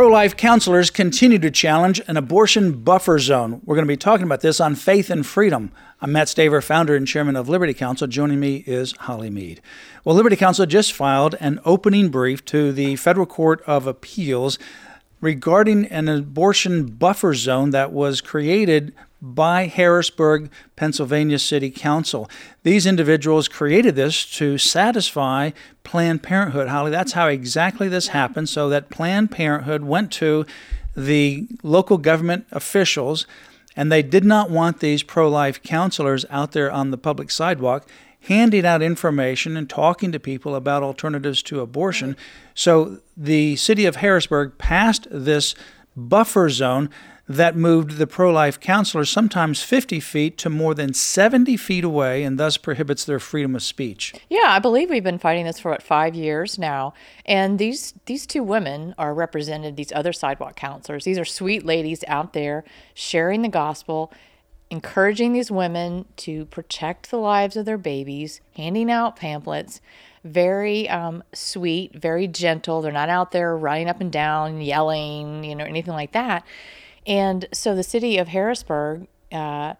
Pro life counselors continue to challenge an abortion buffer zone. We're going to be talking about this on Faith and Freedom. I'm Matt Staver, founder and chairman of Liberty Counsel. Joining me is Holly Mead. Well, Liberty Counsel just filed an opening brief to the Federal Court of Appeals regarding an abortion buffer zone that was created by Harrisburg, Pennsylvania City Council. These individuals created this to satisfy Planned Parenthood. Holly, that's how exactly this happened. So that Planned Parenthood went to the local government officials and they did not want these pro life counselors out there on the public sidewalk handing out information and talking to people about alternatives to abortion. So the city of Harrisburg passed this buffer zone that moved the pro life counselors sometimes 50 feet to more than 70 feet away and thus prohibits their freedom of speech. Yeah, I believe we've been fighting this for what, five years now. And these, these two women are represented, these other sidewalk counselors. These are sweet ladies out there sharing the gospel, encouraging these women to protect the lives of their babies, handing out pamphlets very um, sweet, very gentle. They're not out there running up and down, yelling, you know, anything like that. And so the city of Harrisburg uh,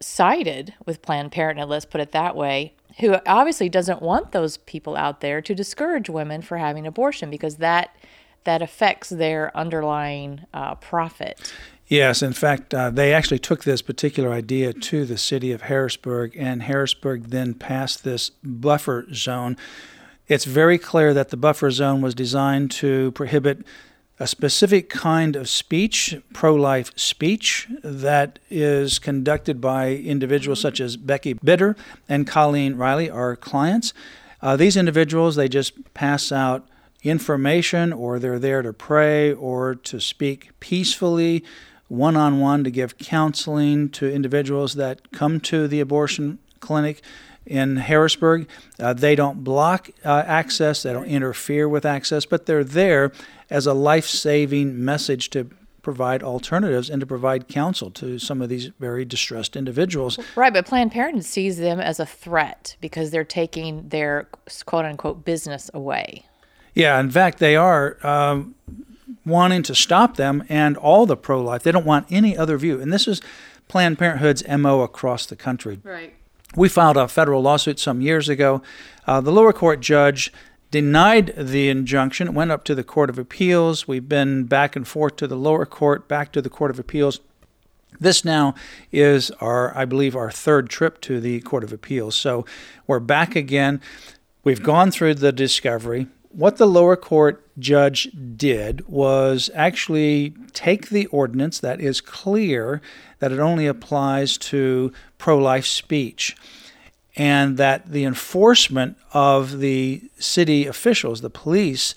sided with Planned Parenthood, let's put it that way, who obviously doesn't want those people out there to discourage women for having abortion because that that affects their underlying uh, profit. Yes, in fact, uh, they actually took this particular idea to the city of Harrisburg, and Harrisburg then passed this buffer zone. It's very clear that the buffer zone was designed to prohibit a specific kind of speech, pro life speech, that is conducted by individuals such as Becky Bitter and Colleen Reilly, our clients. Uh, these individuals, they just pass out information or they're there to pray or to speak peacefully, one on one, to give counseling to individuals that come to the abortion clinic in Harrisburg. Uh, they don't block uh, access, they don't interfere with access, but they're there as a life saving message to provide alternatives and to provide counsel to some of these very distressed individuals. Right, but Planned Parenthood sees them as a threat because they're taking their quote unquote business away. Yeah, in fact, they are. Um, wanting to stop them and all the pro life. They don't want any other view. And this is Planned Parenthood's MO across the country. Right. We filed a federal lawsuit some years ago. Uh, the lower court judge denied the injunction. It went up to the Court of Appeals. We've been back and forth to the lower court, back to the Court of Appeals. This now is our, I believe, our third trip to the Court of Appeals. So we're back again. We've gone through the discovery. What the lower court judge did was actually take the ordinance that is clear that it only applies to pro life speech and that the enforcement of the city officials, the police,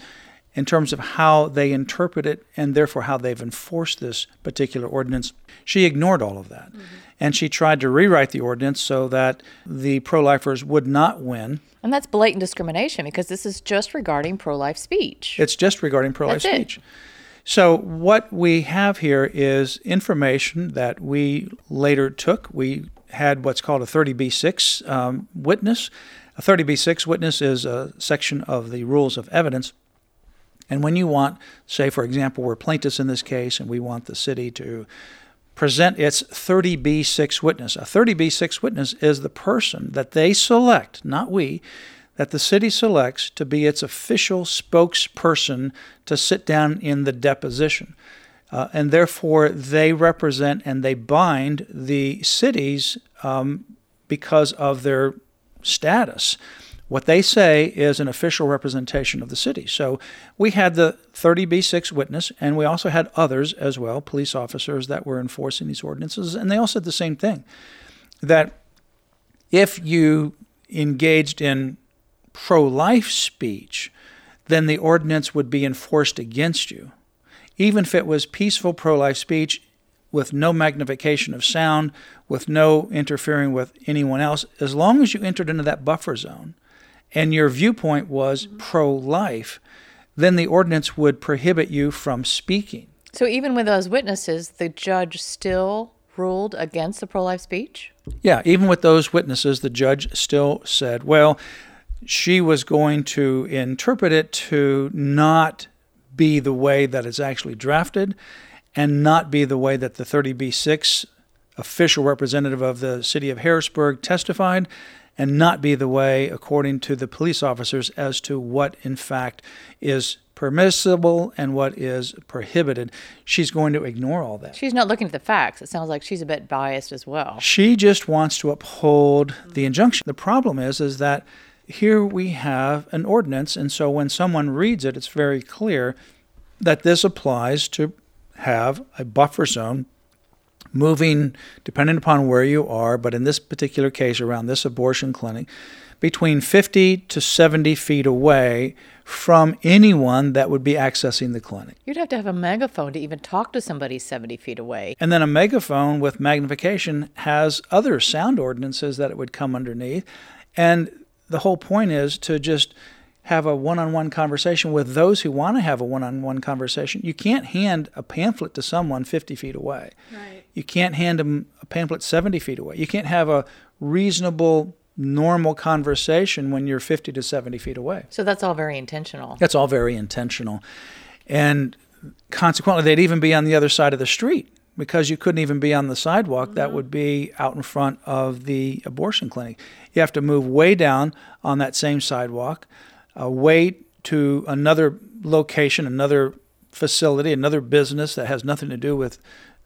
in terms of how they interpret it and therefore how they've enforced this particular ordinance, she ignored all of that. Mm-hmm. And she tried to rewrite the ordinance so that the pro lifers would not win. And that's blatant discrimination because this is just regarding pro life speech. It's just regarding pro life speech. So, what we have here is information that we later took. We had what's called a 30B6 um, witness. A 30B6 witness is a section of the rules of evidence. And when you want, say, for example, we're plaintiffs in this case, and we want the city to present its 30B6 witness. A 30B6 witness is the person that they select, not we, that the city selects to be its official spokesperson to sit down in the deposition. Uh, and therefore, they represent and they bind the cities um, because of their status. What they say is an official representation of the city. So we had the 30B6 witness, and we also had others as well, police officers that were enforcing these ordinances, and they all said the same thing that if you engaged in pro life speech, then the ordinance would be enforced against you. Even if it was peaceful pro life speech, with no magnification of sound, with no interfering with anyone else, as long as you entered into that buffer zone and your viewpoint was mm-hmm. pro life, then the ordinance would prohibit you from speaking. So even with those witnesses, the judge still ruled against the pro life speech? Yeah, even with those witnesses, the judge still said, well, she was going to interpret it to not be the way that it's actually drafted and not be the way that the 30B6 official representative of the city of Harrisburg testified and not be the way, according to the police officers, as to what in fact is permissible and what is prohibited. She's going to ignore all that. She's not looking at the facts. It sounds like she's a bit biased as well. She just wants to uphold the injunction. The problem is is that here we have an ordinance and so when someone reads it it's very clear that this applies to have a buffer zone moving, depending upon where you are, but in this particular case, around this abortion clinic, between 50 to 70 feet away from anyone that would be accessing the clinic. You'd have to have a megaphone to even talk to somebody 70 feet away. And then a megaphone with magnification has other sound ordinances that it would come underneath. And the whole point is to just have a one-on-one conversation with those who want to have a one-on-one conversation. You can't hand a pamphlet to someone 50 feet away. Right. You can't hand them a pamphlet 70 feet away. You can't have a reasonable, normal conversation when you're 50 to 70 feet away. So that's all very intentional. That's all very intentional. And consequently, they'd even be on the other side of the street because you couldn't even be on the sidewalk mm-hmm. that would be out in front of the abortion clinic. You have to move way down on that same sidewalk uh, way to another location, another facility, another business that has nothing to do with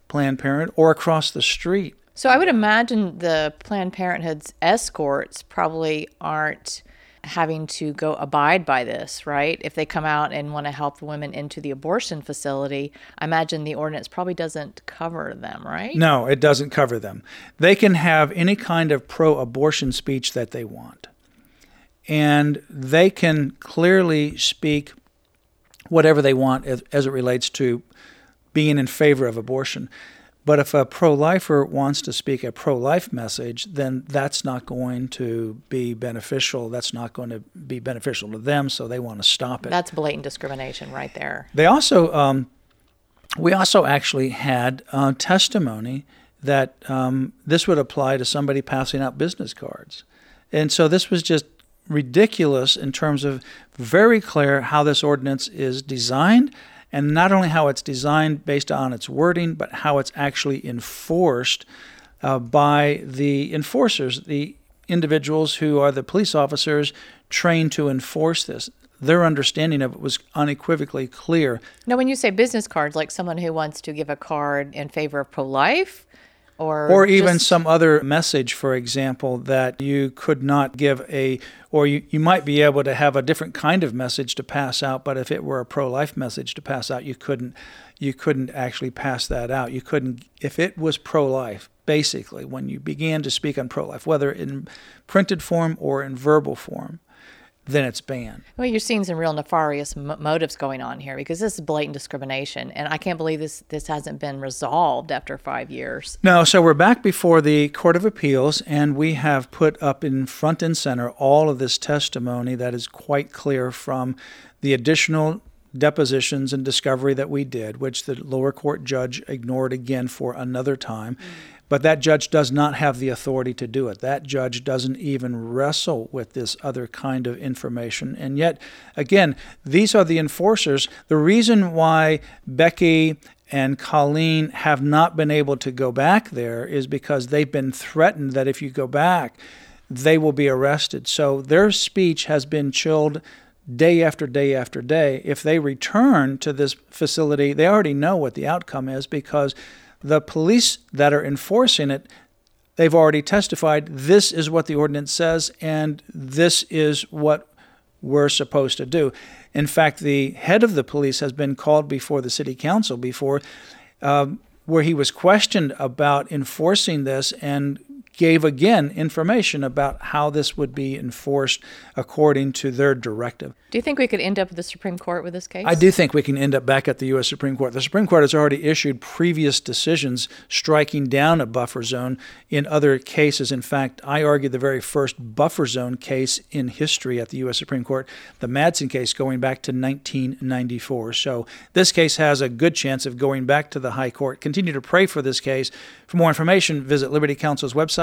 Planned Parenthood, or across the street. So I would imagine the Planned Parenthood's escorts probably aren't having to go abide by this, right? If they come out and want to help the women into the abortion facility, I imagine the ordinance probably doesn't cover them, right? No, it doesn't cover them. They can have any kind of pro abortion speech that they want and they can clearly speak whatever they want as, as, it relates to being in favor of abortion. But if a pro lifer wants to speak a pro life message, then that's not going to be beneficial. That's not going to be beneficial to them, so they want to stop it. That's blatant discrimination right there. They also, um, we also actually had uh, testimony that um, this would apply to somebody passing out business cards. And so this was just ridiculous in terms of very clear how this ordinance is designed and not only how it's designed based on its wording, but how it's actually enforced uh, by the enforcers, the individuals who are the police officers trained to enforce this. Their understanding of it was unequivocally clear. Now, when you say business cards, like someone who wants to give a card in favor of pro life, or or even just... some other message for example that you could not give a or you, you might be able to have a different kind of message to pass out but if it were a pro-life message to pass out you couldn't you couldn't actually pass that out. You couldn't if it was pro-life basically when you began to speak on pro-life whether in printed form or in verbal form then it's banned. Well, you're seeing some real nefarious m- motives going on here because this is blatant discrimination, and I can't believe this this hasn't been resolved after five years. No, so we're back before the Court of Appeals, and we have put up in front and center all of this testimony that is quite clear from the additional depositions and discovery that we did, which the lower court judge ignored again for another time. Mm. But that judge does not have the authority to do it. That judge doesn't even wrestle with this other kind of information. And yet, again, these are the enforcers. The reason why Becky and Colleen have not been able to go back there is because they've been threatened that if you go back, they will be arrested. So their speech has been chilled day after day after day. If they return to this facility, they already know what the outcome is because the police that are enforcing it, they've already testified this is what the ordinance says and this is what we're supposed to do. In fact, the head of the police has been called before the city council before, um, where he was questioned about enforcing this and gave again information about how this would be enforced according to their directive. Do you think we could end up at the Supreme Court with this case? I do think we can end up back at the U.S. Supreme Court. The Supreme Court has already issued previous decisions striking down a buffer zone in other cases. In fact, I argued the very first buffer zone case in history at the U.S. Supreme Court, the Madsen case going back to 1994. So this case has a good chance of going back to the High Court. Continue to pray for this case. For more information, visit Liberty Counsel's website,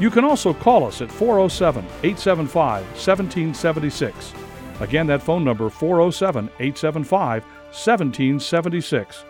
You can also call us at 407 875 1776. Again, that phone number 407 875 1776